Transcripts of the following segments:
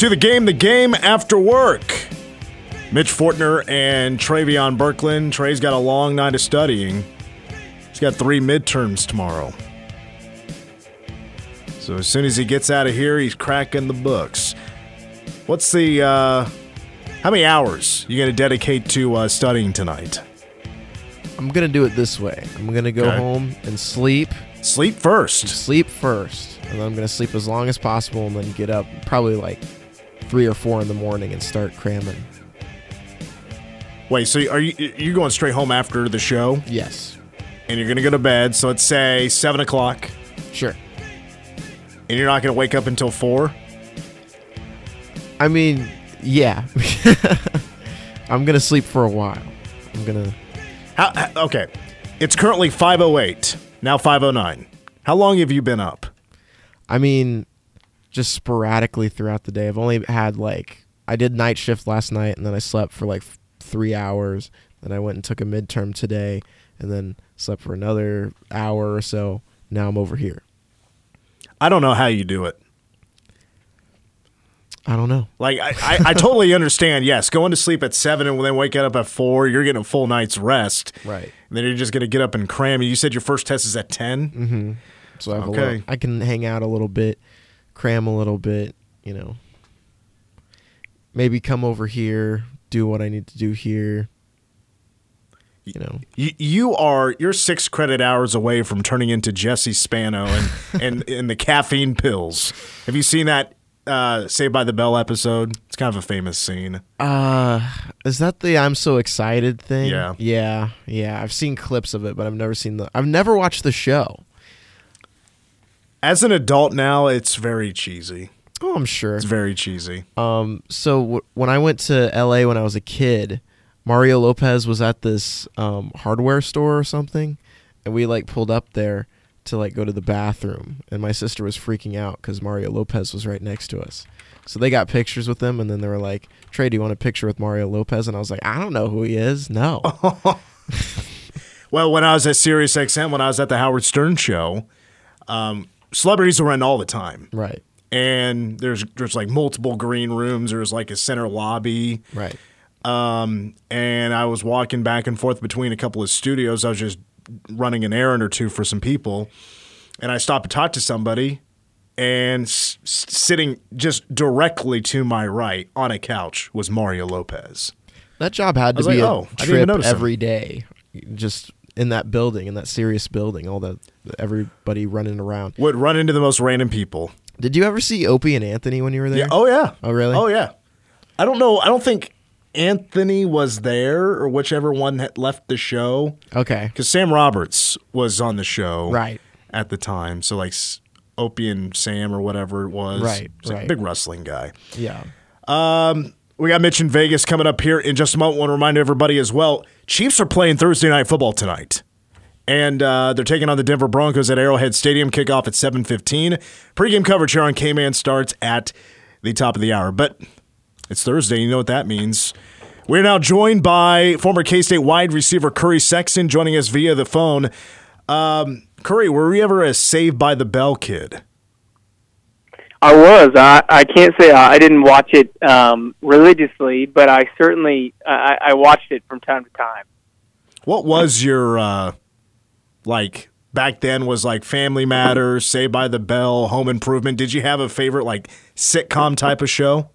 To the game, the game after work. Mitch Fortner and Travion Berkland. Trey's got a long night of studying. He's got three midterms tomorrow. So as soon as he gets out of here, he's cracking the books. What's the, uh, how many hours you going to dedicate to uh, studying tonight? I'm gonna do it this way. I'm gonna go Okay. home and sleep. Sleep first. Sleep first, and then I'm gonna sleep as long as possible, and then get up probably like three or four in the morning and start cramming. Wait, so are you you going straight home after the show, Yes, and you're going to go to bed? So let's say seven o'clock, sure. and you're not going to wake up until four. I mean, yeah. I'm gonna sleep for a while. I'm gonna. How, how- okay, it's currently five oh eight. Now five oh nine. How long have you been up? I mean, just sporadically throughout the day. I've only had like I did night shift last night, and then I slept for like f- three hours. Then I went and took a midterm today, and then slept for another hour or so. Now I'm over here. I don't know how you do it. I don't know. Like I, I, I totally understand. Yes, going to sleep at seven and then waking up at four, you're getting a full night's rest. Right. And then you're just going to get up and cram. You said your first test is at 10 Mm-hmm. So I have a Okay. little, I can hang out a little bit, cram a little bit, you know. Maybe come over here, do what I need to do here. You know. You, you are you're six credit hours away from turning into Jesse Spano and and, and the caffeine pills. Have you seen that uh, Saved by the Bell episode? It's kind of a famous scene. Uh, is that the I'm so excited thing? Yeah. Yeah. Yeah. I've seen clips of it, but I've never seen the I've never watched the show. As an adult now, it's very cheesy. Oh, I'm sure. It's very cheesy. Um, so w- when I went to LA when I was a kid, Mario Lopez was at this um, hardware store or something, and we like pulled up there to like go to the bathroom, and my sister was freaking out because Mario Lopez was right next to us. So they got pictures with him, and then they were like, "Trey, do you want a picture with Mario Lopez?" And I was like, "I don't know who he is. No." Well, when I was at Sirius XM, when I was at the Howard Stern show, um, celebrities were in all the time. right. And there's there's like multiple green rooms. There's like a center lobby. Right. Um, and I was walking back and forth between a couple of studios. I was just running an errand or two for some people, and I stopped to talk to somebody, and s- sitting just directly to my right on a couch was Mario Lopez. That job had to be like, a oh, I didn't even trip every day, just in that building, in that Sirius building, all that everybody running around. Would run into the most random people. Did you ever see Opie and Anthony when you were there? Yeah. Oh yeah. Oh, really? Oh yeah. I don't know. I don't think Anthony was there or whichever one had left the show Okay. because Sam Roberts was on the show Right. at the time. So like Opie and Sam or whatever it was. Right, He's like a right. big wrestling guy. Yeah. Um, We got Mitch in Vegas coming up here in just a moment. Want to remind everybody as well. Chiefs are playing Thursday night football tonight. And uh, they're taking on the Denver Broncos at Arrowhead Stadium. Kickoff at 7.15. Pre-game coverage here on K-Man starts at the top of the hour. But it's Thursday. You know what that means. We're now joined by former K-State wide receiver Curry Sexton joining us via the phone. Um, Curry, were you ever a Saved by the Bell kid? I was. I, I can't say I, I didn't watch it um, religiously, but I certainly I, I watched it from time to time. What was your uh like back then was like Family Matters, Saved by the Bell, Home Improvement. Did you have a favorite like sitcom type of show?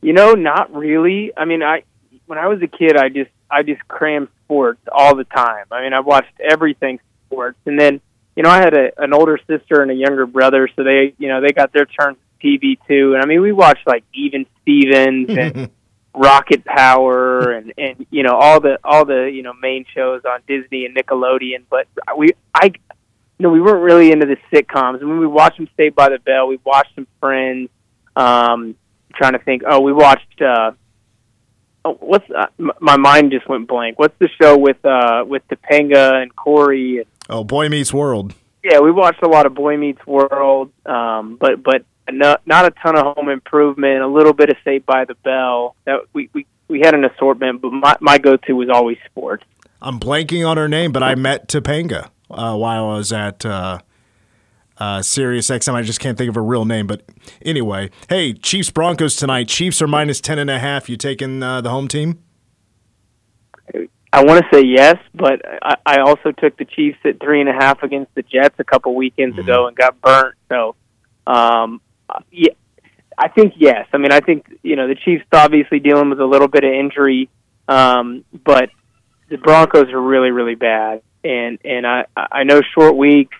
You know, not really. I mean, I when I was a kid, I just I just crammed sports all the time. I mean, I watched everything sports, and then you know I had a, an older sister and a younger brother, so they you know they got their turn to TV too. And I mean, we watched like Even Stevens and Rocket Power and and you know all the all the you know main shows on Disney and Nickelodeon. But we I you know we weren't really into the sitcoms. When we watched them Saved by the Bell, we watched some Friends. Um, trying to think. Oh, we watched. Uh, oh, what's uh, m- my mind just went blank. What's the show with uh with Topanga and Corey? And, Oh, Boy Meets World. yeah, we watched a lot of Boy Meets World, um, but but not not a ton of Home Improvement. A little bit of Saved by the Bell. That we we we had an assortment, but my my go to was always sports. I'm blanking on her name, but I met Topanga uh, while I was at uh, uh, Sirius XM. I just can't think of a real name, but anyway, hey, Chiefs Broncos tonight. Chiefs are minus ten and a half. You taking uh, the home team? I want to say yes, but I, I also took the Chiefs at three and a half against the Jets a couple weekends mm-hmm. ago and got burnt. So, um, yeah, I think yes. I mean, I think you know the Chiefs obviously dealing with a little bit of injury, um, but the Broncos are really really bad, and and I I know short weeks,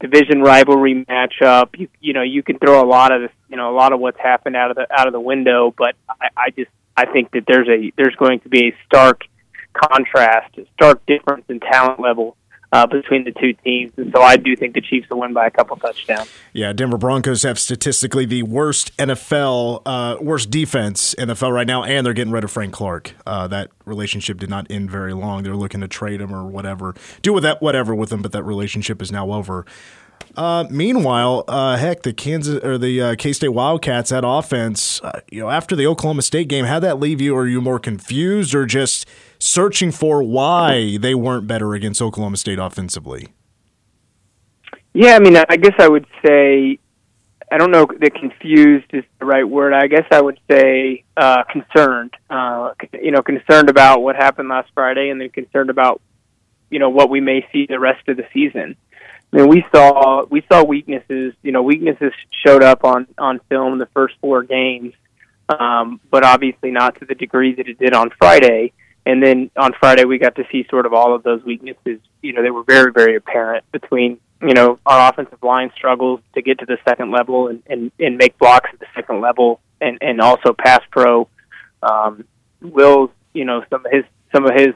division rivalry matchup. You you know you can throw a lot of this, you know a lot of what's happened out of the out of the window, but I, I just I think that there's a there's going to be a stark contrast, stark difference in talent level uh, between the two teams. And so I do think the Chiefs will win by a couple touchdowns. Yeah, Denver Broncos have statistically the worst NFL, uh, worst defense in the NFL right now, and they're getting rid of Frank Clark. Uh, that relationship did not end very long. They're looking to trade him or whatever, do with that whatever with him, but that relationship is now over. Uh, meanwhile, uh, heck, the Kansas or the uh, K State Wildcats, that offense, uh, you know, after the Oklahoma State game, how that leave you? Are you more confused or just searching for why they weren't better against Oklahoma State offensively? Yeah, I mean, I guess I would say I don't know that confused is the right word. I guess I would say uh, concerned. Uh, you know, concerned about what happened last Friday, and then concerned about you know what we may see the rest of the season. I mean, we saw we saw weaknesses. You know, weaknesses showed up on on film the first four games, um, but obviously not to the degree that it did on Friday. And then on Friday, we got to see sort of all of those weaknesses. You know, they were very, very apparent between, you know, our offensive line struggles to get to the second level and, and, and make blocks at the second level and, and also pass pro. Um, Will's, you know, some of his, some of his,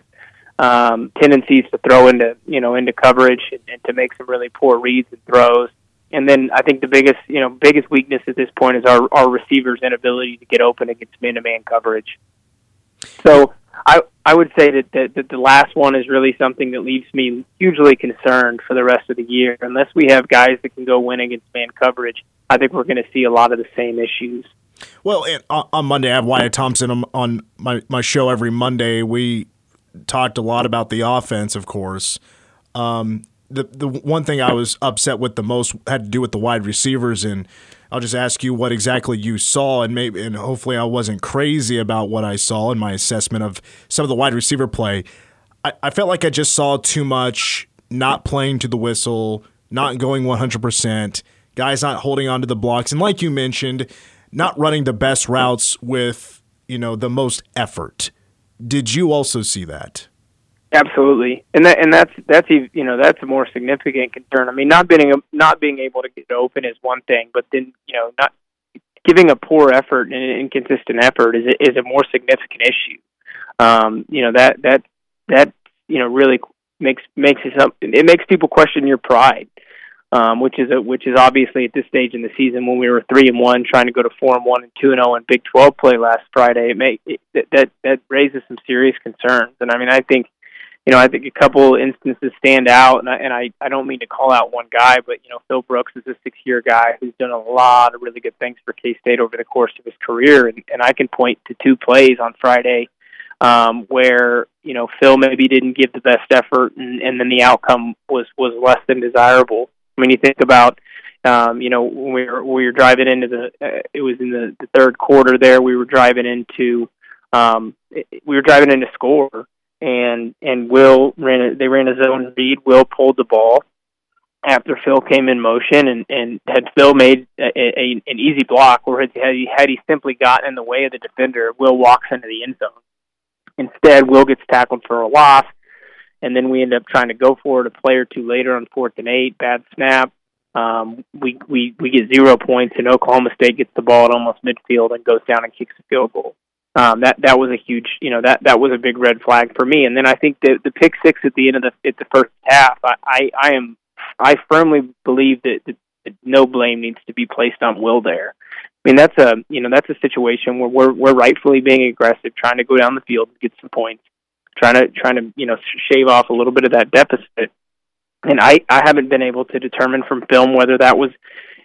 um, tendencies to throw into, you know, into coverage and, and to make some really poor reads and throws. And then I think the biggest, you know, biggest weakness at this point is our, our receivers' inability to get open against man-to-man coverage. So I I would say that, that that the last one is really something that leaves me hugely concerned for the rest of the year. Unless we have guys that can go win against man coverage, I think we're going to see a lot of the same issues. Well, on Monday, I have Wyatt Thompson on my, my show every Monday. We talked a lot about the offense, of course. Um, the the one thing I was upset with the most had to do with the wide receivers and I'll just ask you what exactly you saw, and maybe and hopefully I wasn't crazy about what I saw in my assessment of some of the wide receiver play. I, I felt like I just saw too much not playing to the whistle, not going 100%, guys not holding on to the blocks, and like you mentioned, not running the best routes with you know the most effort. Did you also see that? Absolutely, and that and that's that's you know that's a more significant concern. I mean, not being not being able to get open is one thing, but then you know not giving a poor effort and an inconsistent effort is is a more significant issue. Um, you know that that that you know really makes makes it some, it makes people question your pride, um, which is a, which is obviously at this stage in the season when we were three and one, trying to go to four and one and two and zero oh in Big Twelve play last Friday. It may it, that that raises some serious concerns, and I mean I think you know, I think a couple instances stand out, and I, and I, I don't mean to call out one guy, but you know, Phil Brooks is a six-year guy who's done a lot of really good things for K State over the course of his career, and, and I can point to two plays on Friday um, where you know Phil maybe didn't give the best effort, and, and then the outcome was was less than desirable. I mean, you think about um, you know, when we were we were driving into the, uh, it was in the, the third quarter. There, we were driving into, um, we were driving into score, and and Will ran a, they ran a zone read. Will pulled the ball after Phil came in motion, and and had Phil made a, a, an easy block, or had he had he simply gotten in the way of the defender, Will walks into the end zone. Instead, Will gets tackled for a loss, and then we end up trying to go for it a play or two later on fourth and eight. Bad snap. Um, we we we get zero points, and Oklahoma State gets the ball at almost midfield and goes down and kicks a field goal um, that that was a huge, you know, that that was a big red flag for me. And then I think the the pick six at the end of the at the first half, I I, I am I firmly believe that, that, that no blame needs to be placed on Will there. I mean, that's a you know that's a situation where we're we're rightfully being aggressive, trying to go down the field and get some points, trying to trying to you know shave off a little bit of that deficit. And I I haven't been able to determine from film whether that was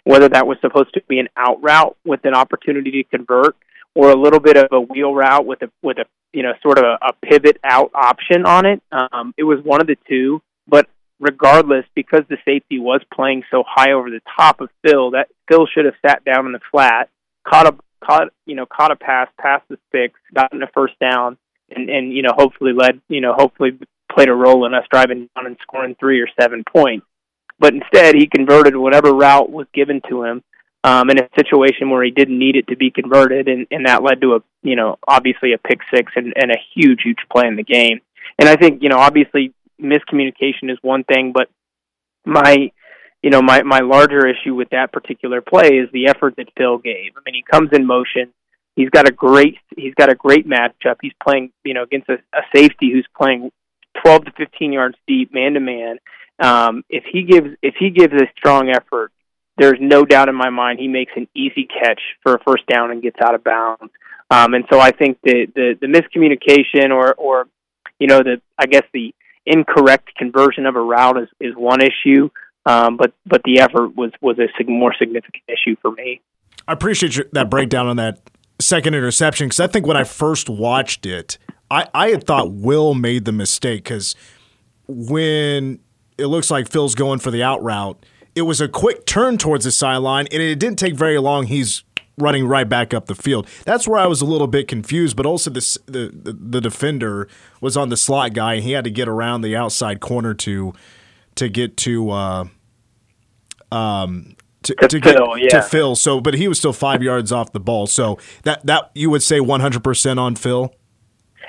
whether that was supposed to be an out route with an opportunity to convert or a little bit of a wheel route with a with a you know sort of a, a pivot out option on it. Um, it was one of the two, but regardless, because the safety was playing so high over the top of Phil, that Phil should have sat down in the flat, caught a caught you know caught a pass, past the sticks, gotten a first down, and and you know hopefully led you know hopefully played a role in us driving down and scoring three or seven points. But instead, he converted whatever route was given to him um, in a situation where he didn't need it to be converted, and, and that led to a you know obviously a pick six and, and a huge huge play in the game. And I think you know obviously miscommunication is one thing, but my you know my my larger issue with that particular play is the effort that Phil gave. I mean, he comes in motion. He's got a great he's got a great matchup. He's playing you know against a, a safety who's playing 12 to 15 yards deep, man to man. If he gives if he gives a strong effort, there's no doubt in my mind he makes an easy catch for a first down and gets out of bounds. Um, and so I think the, the the miscommunication or or you know the I guess the incorrect conversion of a route is is one issue. Um, but but the effort was was a sig- more significant issue for me. I appreciate your, that breakdown on that second interception because I think when I first watched it, I, I had thought Will made the mistake because when it looks like Phil's going for the out route, it was a quick turn towards the sideline, and it didn't take very long. He's running right back up the field. That's where I was a little bit confused, but also this, the, the the defender was on the slot guy, and he had to get around the outside corner to to get to uh, um to, To to get yeah. to Phil. So, but he was still five yards off the ball. So that that you would say one hundred percent on Phil.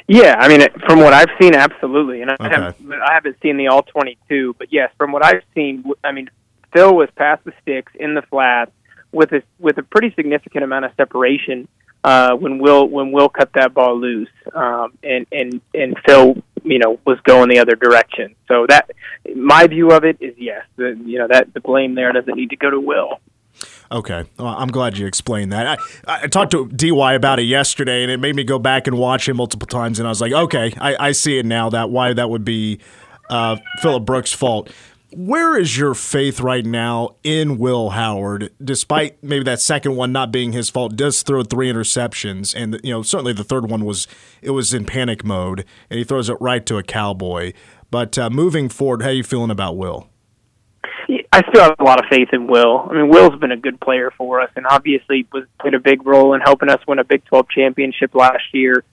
Yeah, I mean, from what I've seen, absolutely, and I, Okay. haven't, I haven't seen the all twenty-two, but yes, from what I've seen, I mean, Phil was past the sticks in the flat with a with a pretty significant amount of separation uh, when Will when Will cut that ball loose, um, and and and Phil, you know, was going the other direction. So that my view of it is yes, the, you know that the blame there doesn't need to go to Will. Okay, well, I'm glad you explained that. I, I talked to Dy about it yesterday, and it made me go back and watch it multiple times. And I was like, okay, I, I see it now. That why that would be uh, Philip Brooks' fault. Where is your faith right now in Will Howard, despite maybe that second one not being his fault? Does throw three interceptions, and you know certainly the third one was it was in panic mode, and he throws it right to a cowboy. But uh, moving forward, how are you feeling about Will? I still have a lot of faith in Will. I mean, Will's been a good player for us, and obviously was played a big role in helping us win a Big Twelve championship last year.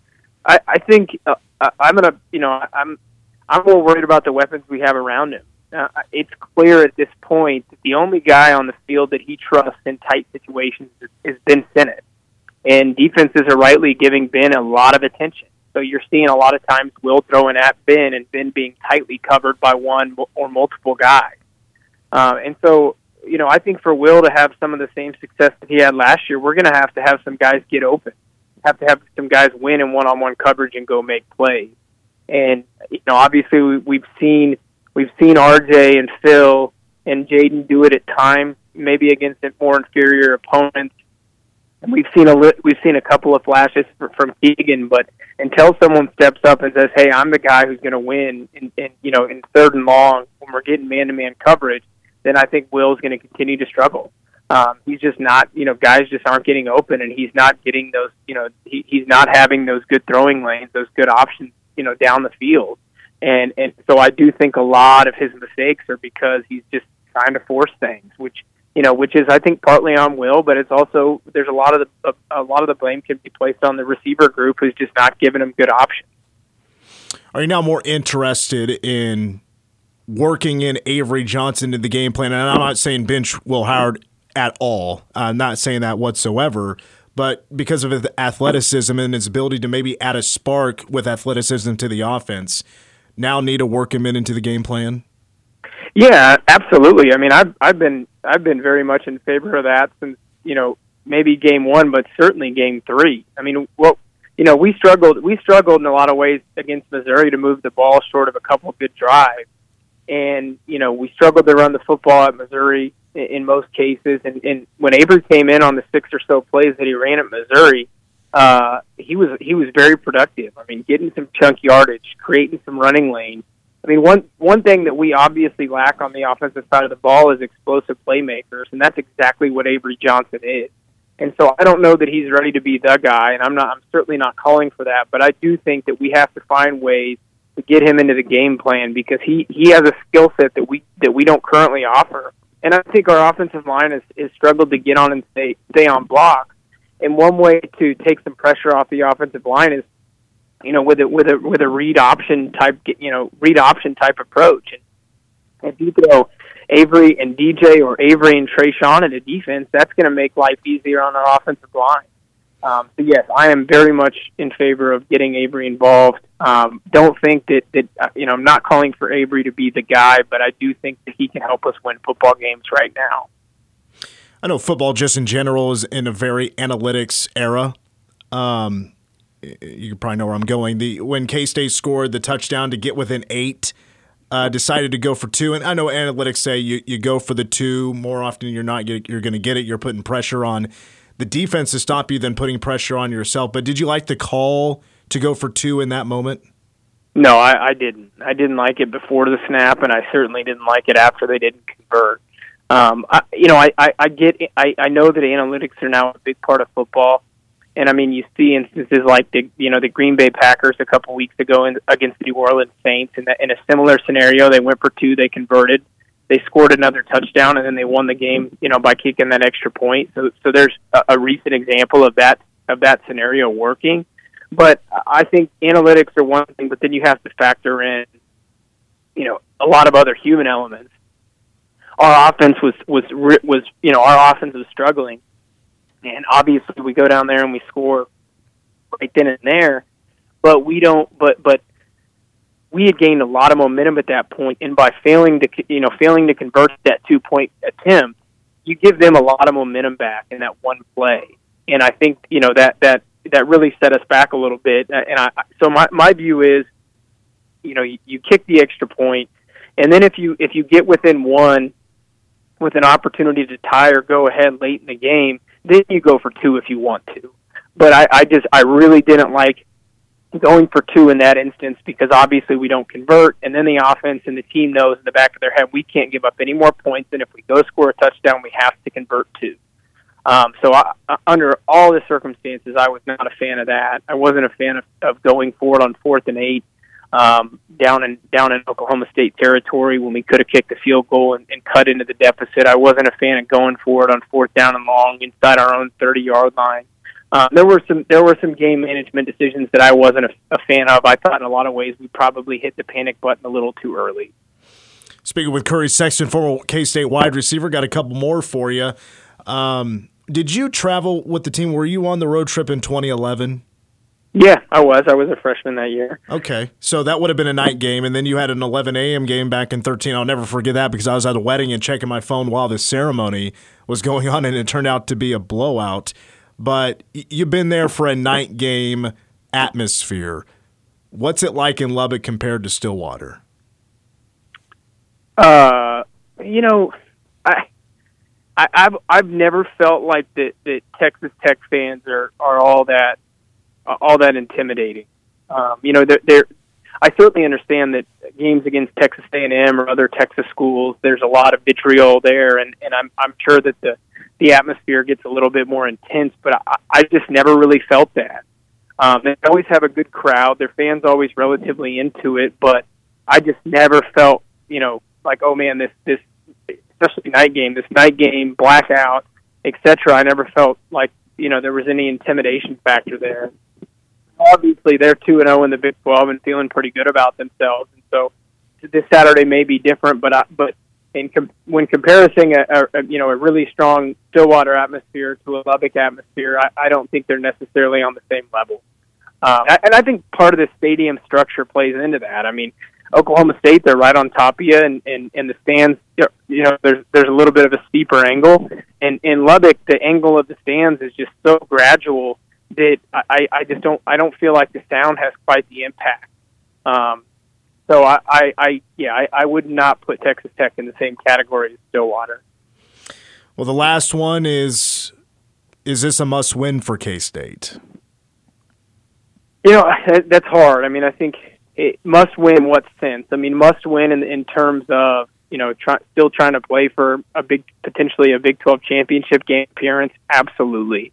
I, I think uh, I'm gonna, you know, I'm I'm more worried about the weapons we have around him. Uh, it's clear at this point that the only guy on the field that he trusts in tight situations is, Ben Sinnott, and defenses are rightly giving Ben a lot of attention. So you're seeing a lot of times Will throwing at Ben, and Ben being tightly covered by one or multiple guys. Uh, and so, you know, I think for Will to have some of the same success that he had last year, we're going to have to have some guys get open, have to have some guys win in one-on-one coverage and go make plays. And you know, obviously, we, we've seen we've seen RJ and Phil and Jaden do it at times, maybe against more inferior opponents. And we've seen a li- we've seen a couple of flashes fr- from Keegan, but until someone steps up and says, "Hey, I'm the guy who's going to win," in, in you know, in third and long when we're getting man-to-man coverage, then I think Will's going to continue to struggle. Um, he's just not, you know, guys just aren't getting open, and he's not getting those, you know, he, he's not having those good throwing lanes, those good options, you know, down the field. And and so I do think a lot of his mistakes are because he's just trying to force things, which you know, which is I think partly on Will, but it's also there's a lot of the a, a lot of the blame can be placed on the receiver group who's just not giving him good options. Are you now more interested in working in Avery Johnson in the game plan? And I'm not saying bench Will Howard at all. I'm not saying that whatsoever. But because of his athleticism and his ability to maybe add a spark with athleticism to the offense, now need to work him in into the game plan. Yeah, absolutely. I mean, I've I've been I've been very much in favor of that since you know maybe game one, but certainly game three. I mean, what you know, we struggled we struggled in a lot of ways against Missouri to move the ball short of a couple of good drives, and you know we struggled to run the football at Missouri in, in most cases. And, and when Avery came in on the six or so plays that he ran at Missouri, uh, he was he was very productive. I mean, getting some chunk yardage, creating some running lanes. I mean, one one thing that we obviously lack on the offensive side of the ball is explosive playmakers, and that's exactly what Avery Johnson is. And so I don't know that he's ready to be the guy, and I'm not. I'm certainly not calling for that, but I do think that we have to find ways to get him into the game plan because he he has a skill set that we that we don't currently offer. And I think our offensive line has, has struggled to get on and stay stay on block. And one way to take some pressure off the offensive line is, you know, with a with a with a read option type, you know, read option type approach. And if you throw Avery and DJ or Avery and Treshaun in a defense, that's going to make life easier on our offensive line. Um, so yes, I am very much in favor of getting Avery involved. Um, don't think that that uh, you know I'm not calling for Avery to be the guy, but I do think that he can help us win football games right now. I know football just in general is in a very analytics era. Um, you probably know where I'm going. The when K State scored the touchdown to get within eight, uh, decided to go for two, and I know analytics say you, you go for the two more often. You're not you're going to get it. You're putting pressure on the defense to stop you than putting pressure on yourself. But did you like the call to go for two in that moment? No, I, I didn't. I didn't like it before the snap, and I certainly didn't like it after they didn't convert. Um, I, you know, I, I, I get, I, I know that analytics are now a big part of football, and I mean, you see instances like the, you know, the Green Bay Packers a couple weeks ago in, against the New Orleans Saints, and in, in a similar scenario, they went for two, they converted, they scored another touchdown and then they won the game, you know, by kicking that extra point. So so there's a, a recent example of that of that scenario working. But I think analytics are one thing, but then you have to factor in, you know, a lot of other human elements. Our offense was was was you know our offense was struggling, and obviously we go down there and we score right then and there, but we don't. But but we had gained a lot of momentum at that point, and by failing to you know failing to convert that two point attempt, you give them a lot of momentum back in that one play, and I think you know that that that really set us back a little bit. Uh, and I so my my view is, you know, you, you kick the extra point, and then if you if you get within one with an opportunity to tie or go ahead late in the game, then you go for two if you want to. But I, I just I really didn't like going for two in that instance because obviously we don't convert, and then the offense and the team knows in the back of their head we can't give up any more points, and if we go score a touchdown, we have to convert two. Um, so I, under all the circumstances, I was not a fan of that. I wasn't a fan of, of going for it on fourth and eight um, down in down in Oklahoma State territory when we could have kicked the field goal and, and cut into the deficit. I wasn't a fan of going for it on fourth down and long inside our own thirty yard line. Uh, there were some there were some game management decisions that I wasn't a, a fan of. I thought in a lot of ways we probably hit the panic button a little too early. Speaking with Curry Sexton, former K State wide receiver, got a couple more for you. Um, did you travel with the team? Were you on the road trip in 2011? Yeah, I was. I was a freshman that year. Okay, so that would have been a night game, and then you had an 11 a.m. game back in 13. I'll never forget that because I was at a wedding and checking my phone while this ceremony was going on, and it turned out to be a blowout but you've been there for a night game atmosphere. What's it like in Lubbock compared to Stillwater? Uh, you know, I, I I've I've never felt like that that Texas Tech fans are are all that all that intimidating. Um, you know, they're I certainly understand that games against Texas A&M or other Texas schools, there's a lot of vitriol there, and and I'm I'm sure that the the atmosphere gets a little bit more intense. But I, I just never really felt that. Um, they always have a good crowd. Their fans always relatively into it, but I just never felt, you know, like oh man, this this especially night game, this night game blackout, etc. I never felt like you know there was any intimidation factor there. Obviously, they're two and zero oh in the Big Twelve and feeling pretty good about themselves, and so this Saturday may be different. But I, but in com- when comparing a, a, you know a really strong Stillwater atmosphere to a Lubbock atmosphere, I, I don't think they're necessarily on the same level. Um, and I think part of the stadium structure plays into that. I mean, Oklahoma State, they're right on top of you, and, and, and the stands, you know, there's there's a little bit of a steeper angle. And in Lubbock, the angle of the stands is just so gradual that I, I just don't I don't feel like the sound has quite the impact. Um, so I, I, I yeah, I, I would not put Texas Tech in the same category as Stillwater. Well, the last one is is this a must win for K State? You know, that's hard. I mean, I think it must win what sense? I mean, must win in, in terms of, you know, try, still trying to play for a big, potentially a Big 12 championship game appearance? Absolutely.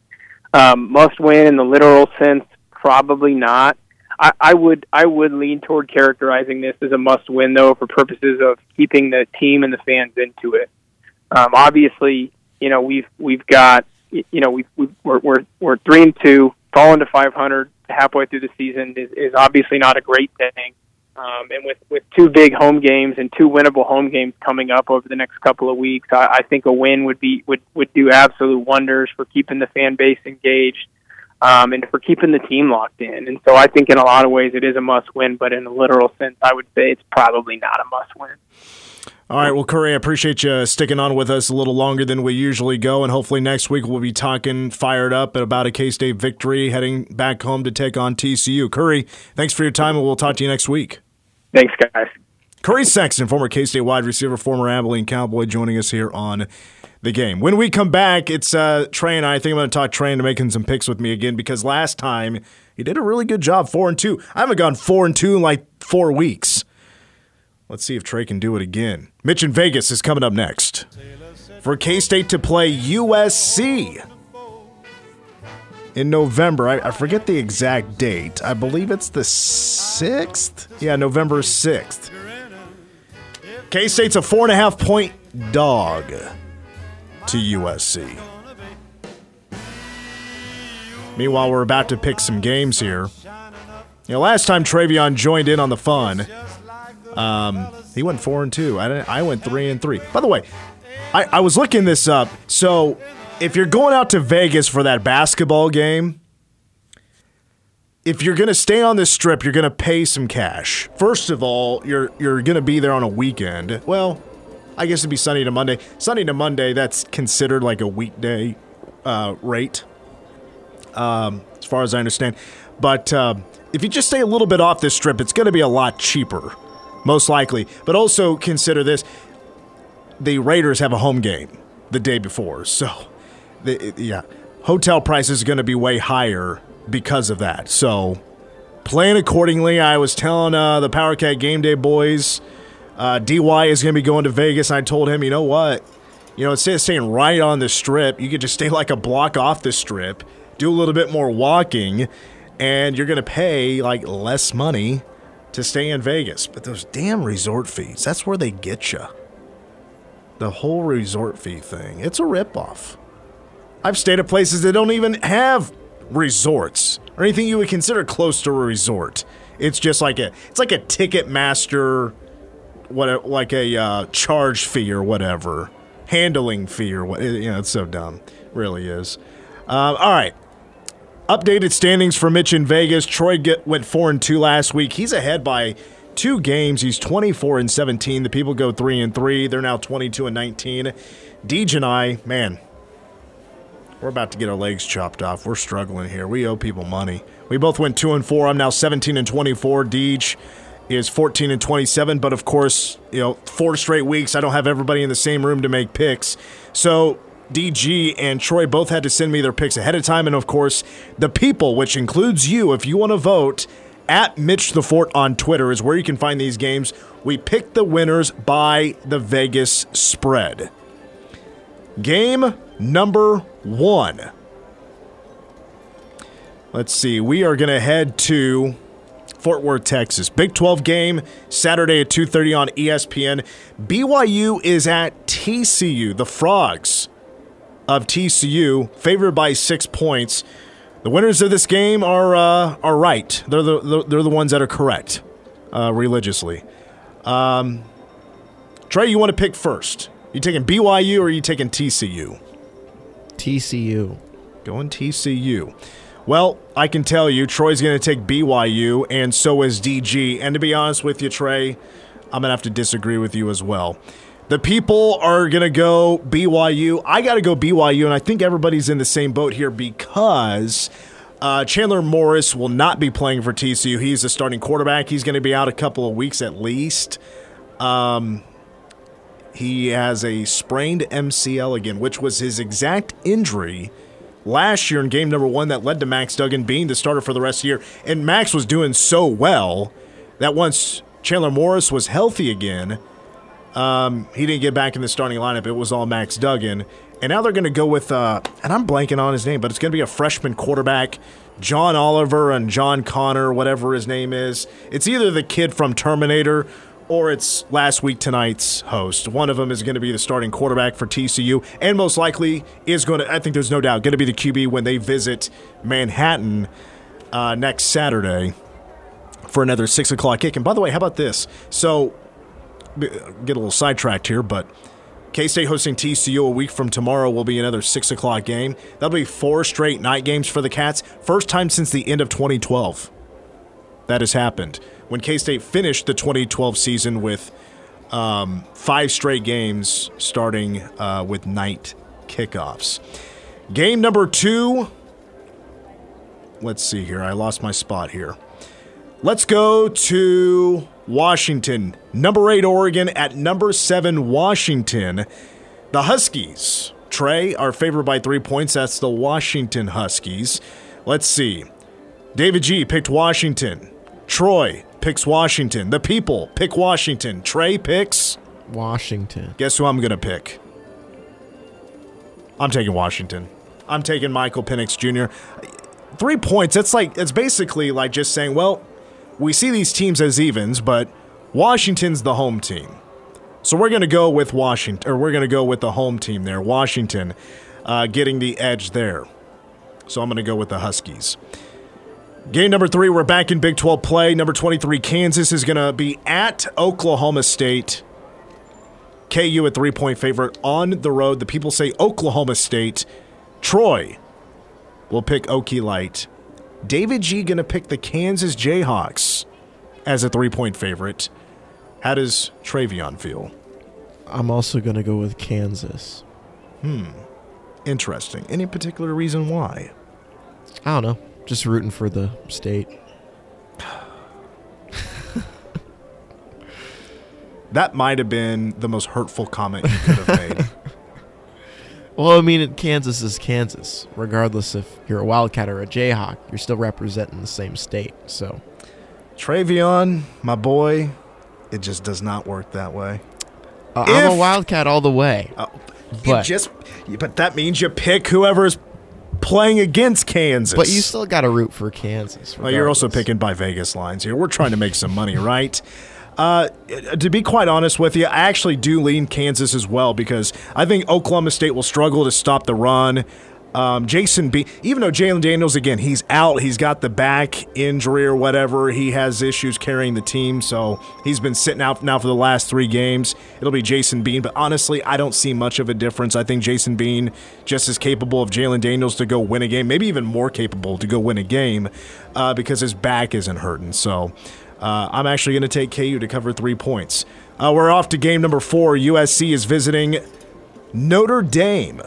Um, must win in the literal sense? Probably not. I, I would I would lean toward characterizing this as a must win though for purposes of keeping the team and the fans into it. Um, obviously, you know we've we've got you know we've, we've we're, we're we're three and two, falling to 500 halfway through the season is, is obviously not a great thing. Um, and with with two big home games and two winnable home games coming up over the next couple of weeks, I, I think a win would be would would do absolute wonders for keeping the fan base engaged um, and for keeping the team locked in. And so I think in a lot of ways it is a must win, but in a literal sense, I would say it's probably not a must win. All right, well, Curry, I appreciate you sticking on with us a little longer than we usually go, and hopefully next week we'll be talking fired up about a K State victory, heading back home to take on TCU. Curry, thanks for your time, and we'll talk to you next week. Thanks, guys. Curry Sexton, former K State wide receiver, former Abilene Cowboy, joining us here on the game. When we come back, it's uh, Trey and I. I think I'm going to talk Trey into making some picks with me again because last time he did a really good job, four and two. I haven't gone four and two in like four weeks. Let's see if Trey can do it again. Mitch in Vegas is coming up next for K State to play USC in November. I, I, forget the exact date. I believe it's the 6th. Yeah, November 6th. K State's a four and a half point dog to USC. Meanwhile, we're about to pick some games here. You know, last time Travion joined in on the fun, um, he went four and two. I, I went three and three. By the way, I, I was looking this up. So, if you're going out to Vegas for that basketball game, if you're going to stay on this strip, you're going to pay some cash. First of all, you're you're going to be there on a weekend. Well, I guess it'd be Sunday to Monday. Sunday to Monday, that's considered like a weekday uh, rate, um, as far as I understand. But uh, if you just stay a little bit off this strip, it's going to be a lot cheaper, most likely. But also consider this: the Raiders have a home game the day before, so the, yeah, hotel prices are going to be way higher because of that. So plan accordingly. I was telling uh, the Power Cat Game Day boys uh, DY is going to be going to Vegas. I told him, you know what? You know, instead of staying right on the strip, you could just stay like a block off the strip, do a little bit more walking, and you're going to pay like less money to stay in Vegas. But those damn resort fees, that's where they get you. The whole resort fee thing, it's a ripoff. I've stayed at places that don't even have resorts or anything you would consider close to a resort. It's just like a it's like a Ticketmaster what like a uh, charge fee or whatever, handling fee or what. You know, it's so dumb. It really is. Uh, all right. Updated standings for Mitch in Vegas. Troy get, went four and two last week. He's ahead by two games. He's 24 and 17. The people go three and three. They're now 22 and 19. Deej and I, man, we're about to get our legs chopped off. We're struggling here. We owe people money. We both went two and four. I'm now 17 and 24. Deej is 14 and 27, but of course, you know, four straight weeks, I don't have everybody in the same room to make picks. So DG and Troy both had to send me their picks ahead of time. And of course, the people, which includes you, if you want to vote, at Mitch the Fort on Twitter is where you can find these games. We pick the winners by the Vegas spread. Game number one. Let's see. We are going to head to Fort Worth, Texas. Big 12 game Saturday at 2:30 on ESPN. BYU is at TCU. The Frogs of TCU favored by 6 points. The winners of this game are uh, are right. They're the they're the ones that are correct uh, religiously. Um, Trey, you want to pick first? You taking BYU or are you taking TCU? TCU. Going TCU. Well, I can tell you, Troy's going to take BYU, and so is DG. And to be honest with you, Trey, I'm going to have to disagree with you as well. The people are going to go BYU. I got to go BYU, and I think everybody's in the same boat here because uh, Chandler Morris will not be playing for TCU. He's a starting quarterback. He's going to be out a couple of weeks at least. Um, he has a sprained MCL again, which was his exact injury last year in game number one that led to Max Duggan being the starter for the rest of the year. And Max was doing so well that once Chandler Morris was healthy again, Um, he didn't get back in the starting lineup. It was all Max Duggan. And now they're going to go with, uh, and I'm blanking on his name, but it's going to be a freshman quarterback, John Oliver and John Connor, whatever his name is. It's either the kid from Terminator or it's last week tonight's host. One of them is going to be the starting quarterback for TCU, and most likely is going to, I think there's no doubt, going to be the QB when they visit Manhattan uh, next Saturday for another 6 o'clock kick. And by the way, how about this? So, get a little sidetracked here, but K State hosting TCU a week from tomorrow will be another 6 o'clock game. That'll be four straight night games for the Cats. First time since the end of 2012 that has happened. When K State finished the 2012 season with um, five straight games starting uh, with night kickoffs. Game number two. Let's see here. I lost my spot here. Let's go to Washington. Number eight, Oregon at number seven, Washington. The Huskies. Trey are favored by three points. That's the Washington Huskies. Let's see. David G picked Washington. Troy picks Washington. The people pick Washington. Trey picks. Washington. Guess who I'm going to pick? I'm taking Washington. I'm taking Michael Penix Jr. Three points. That's like, it's basically like just saying, well, we see these teams as evens, but Washington's the home team. So we're going to go with Washington, or we're going to go with the home team there, Washington, uh, getting the edge there. So I'm going to go with the Huskies. Game number three, we're back in Big 12 play. Number 23, Kansas is going to be at Oklahoma State. KU a three point favorite on the road. The people say Oklahoma State. Troy will pick Okie Light. David G going to pick the Kansas Jayhawks as a three point favorite. How does Travion feel? I'm also going to go with Kansas. Hmm. Interesting. Any particular reason why? I don't know. Just rooting for the state. That might have been the most hurtful comment you could have made. Well, I mean, Kansas is Kansas. Regardless if you're a Wildcat or a Jayhawk, you're still representing the same state. So, Travion, my boy, it just does not work that way. uh, I'm a Wildcat all the way. You But- just, but that means you pick whoever's playing against Kansas. but you still got to root for Kansas. Well, you're also picking by Vegas lines here. We're trying to make some money, right? Uh, to be quite honest with you, I actually do lean Kansas as well because I think Oklahoma State will struggle to stop the run. Um, Jason B, even though Jalen Daniels again, he's out, he's got the back injury or whatever. He has issues carrying the team, so he's been sitting out now for the last three games. It'll be Jason Bean, but honestly, I don't see much of a difference. I think Jason Bean just as capable of Jalen Daniels to go win a game, maybe even more capable to go win a game uh, because his back isn't hurting. So. Uh, I'm actually going to take KU to cover three points. Uh, we're off to game number four. USC is visiting Notre Dame.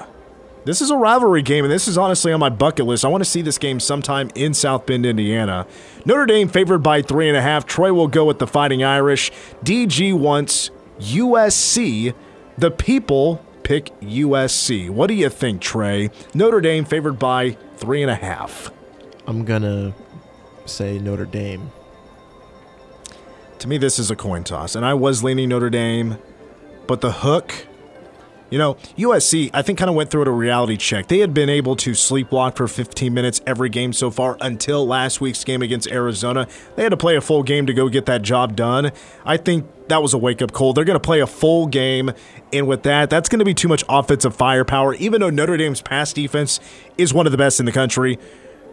This is a rivalry game, and this is honestly on my bucket list. I want to see this game sometime in South Bend, Indiana. Notre Dame favored by three and a half. Troy will go with the Fighting Irish. DG wants USC. The people pick USC. What do you think, Trey? Notre Dame favored by three and a half. I'm gonna say Notre Dame. To me, this is a coin toss, and I was leaning Notre Dame, but the hook, you know, USC, I think kind of went through it a reality check. They had been able to sleepwalk for 15 minutes every game so far until last week's game against Arizona. They had to play a full game to go get that job done. I think that was a wake up call. They're going to play a full game, and with that, that's going to be too much offensive firepower. Even though Notre Dame's pass defense is one of the best in the country,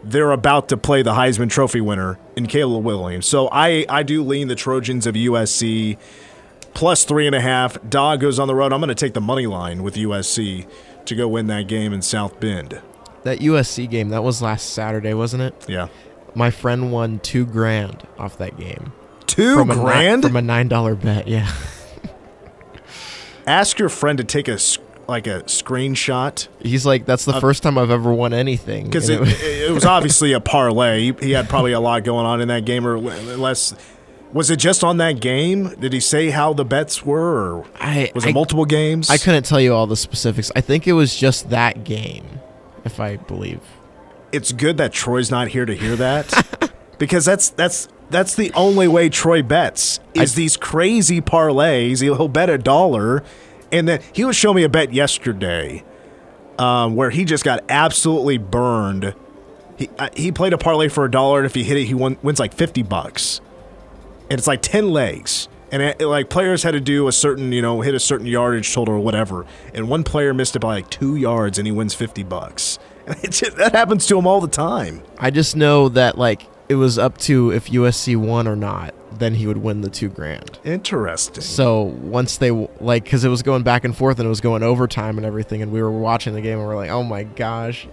they're about to play the Heisman Trophy winner in Caleb Williams. So I, I do lean the Trojans of USC plus three and a half. Dog goes on the road. I'm going to take the money line with USC to go win that game in South Bend. That USC game that was last Saturday, wasn't it? Yeah. My friend won two grand off that game. Two from A, grand? from a nine dollar bet. Yeah. Ask your friend to take a like a screenshot He's like, that's the first time I've ever won anything. because it, it was- obviously a parlay. He, he had probably a lot going on in that game, or less. Was it just on that game? Did he say how the bets were, or I, was I, it multiple games? I couldn't tell you all the specifics. I think it was just that game, if I believe. it's good that Troy's not here to hear that because that's that's that's the only way Troy bets is these crazy parlays. He'll bet a dollar, and then he was showing me a bet yesterday um, where he just got absolutely burned. He uh, he played a parlay for a dollar, and if he hit it, he won, wins like fifty bucks, and it's like ten legs. And it, it, like players had to do a certain, you know, hit a certain yardage total or whatever, and one player missed it by like two yards, and he wins fifty bucks. And just, that happens to him all the time. I just know that like it was up to if USC won or not, then he would win the two grand. Interesting. So once they like, because it was going back and forth and it was going overtime and everything, and we were watching the game and we are like, oh my gosh.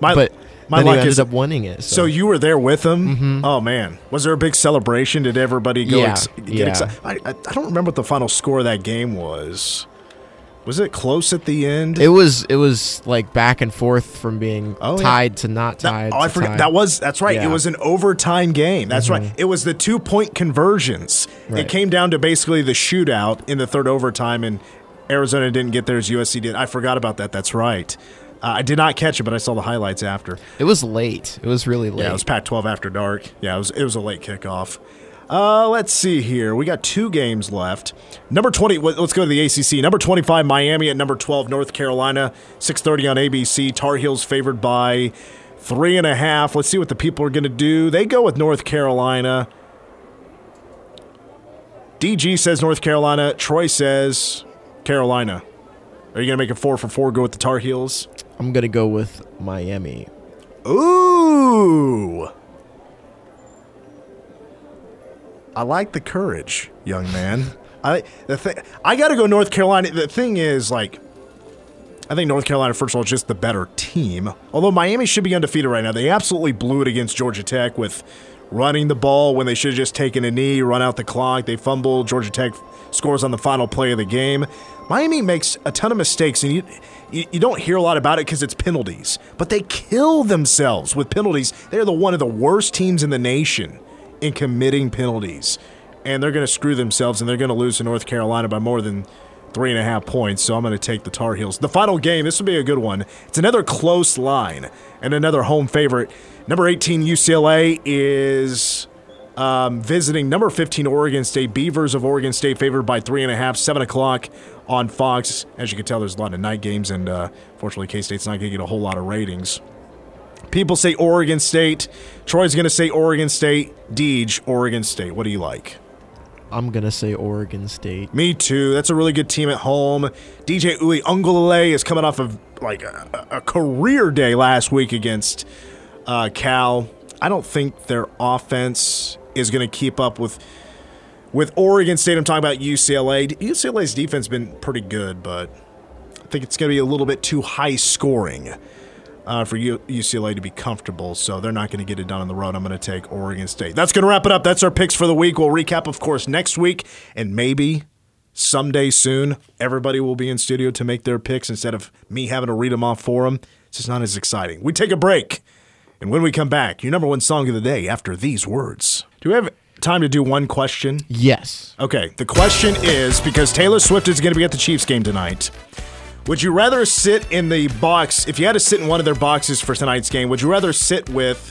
My, but my luck is up winning it. So So, you were there with him? Mm-hmm. Oh man, was there a big celebration? Did everybody go? Yeah, ex- get yeah. excited? I, I I don't remember what the final score of that game was. Was it close at the end? it was it was like back and forth from being Oh, yeah. tied to not That- tied. oh, I forgot. tied. That was that's right. It Yeah. Mm-hmm. was an overtime game. That's right. It was the two point conversions. It came down to basically the shootout in the third overtime, and Arizona didn't get theirs. USC did. I forgot about that. That's right. Uh, I did not catch it, but I saw the highlights after. It was late. It was really late. Yeah, it was Pac-12 after dark. Yeah, it was it was a late kickoff. Uh, let's see here. We got two games left. Number 20, let- let's go to the ACC. Number 25, Miami at number 12, North Carolina. 6.30 on ABC. Tar Heels favored by three and a half. Let's see what the people are going to do. They go with North Carolina. DG says North Carolina. Troy says Carolina. Are you going to make a four for four, go with the Tar Heels? I'm gonna go with Miami. Ooh. I like the courage, young man. I the thing I got to go North Carolina. The thing is like I think North Carolina first of all is just the better team. Although Miami should be undefeated right now. They absolutely blew it against Georgia Tech with running the ball when they should have just taken a knee, run out the clock. They fumble. Georgia Tech scores on the final play of the game. Miami makes a ton of mistakes, and you you, you don't hear a lot about it because it's penalties. But they kill themselves with penalties. They're the one of the worst teams in the nation in committing penalties, and they're going to screw themselves, and they're going to lose to North Carolina by more than three and a half points. So I'm going to take the Tar Heels. The final game. This will be a good one. It's another close line and another home favorite. Number 18 UCLA is um, visiting number 15 Oregon State. Beavers of Oregon State favored by three and a half, seven o'clock on Fox. As you can tell, there's a lot of night games, and uh, fortunately, K State's not going to get a whole lot of ratings. People say Oregon State. Troy's going to say Oregon State. Deej, Oregon State. What do you like? I'm gonna say Oregon State. Me too. That's a really good team at home. DJ Uiagalelei is coming off of like a, a career day last week against uh, Cal. I don't think their offense is going to keep up with with Oregon State. I'm talking about UCLA. UCLA's defense been pretty good, but I think it's going to be a little bit too high scoring uh, for U- UCLA to be comfortable, so they're not going to get it done on the road. I'm going to take Oregon State. That's going to wrap it up. That's our picks for the week. We'll recap, of course, next week, and maybe someday soon, everybody will be in studio to make their picks instead of me having to read them off for them. It's just not as exciting. We take a break, and when we come back, your number one song of the day after these words. Do we have time to do one question? Yes. Okay, the question is because Taylor Swift is going to be at the Chiefs game tonight. Would you rather sit in the box if you had to sit in one of their boxes for tonight's game? Would you rather sit with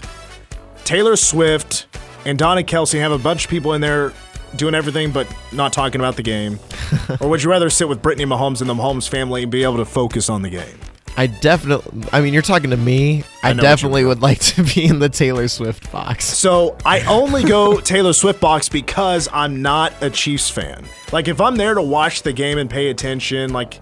Taylor Swift and Donna Kelce and have a bunch of people in there doing everything but not talking about the game, or would you rather sit with Brittany Mahomes and the Mahomes family and be able to focus on the game? I definitely. I mean, you're talking to me. I, you definitely would like to be in the Taylor Swift box. So I only go Taylor Swift box because I'm not a Chiefs fan. Like if I'm there to watch the game and pay attention, like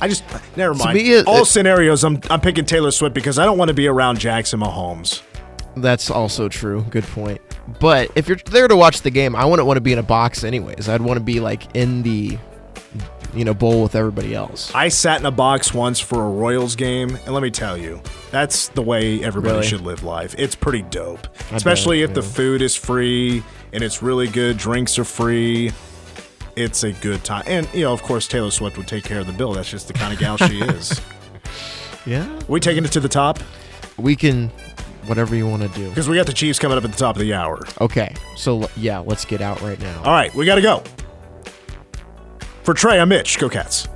I just never mind. me, it- All it- scenarios, I'm I'm picking Taylor Swift because I don't want to be around Jackson Mahomes. That's also true. Good point. But if you're there to watch the game, I wouldn't want to be in a box anyways. I'd want to be like in the, you know, bowl with everybody else. I sat in a box once for a Royals game, and let me tell you, that's the way everybody Really? should live life. It's pretty dope, especially if the food is free and it's really good. Drinks are free. It's a good time, and you know, of course, Taylor Swift would take care of the bill. That's just the kind of gal she is. Yeah. we taking it to the top We can, whatever you want to do. because we got the Chiefs coming up at the top of the hour. Okay. So yeah, let's get out right now. All right, we got to go. For Trey, I'm Mitch. Go Cats.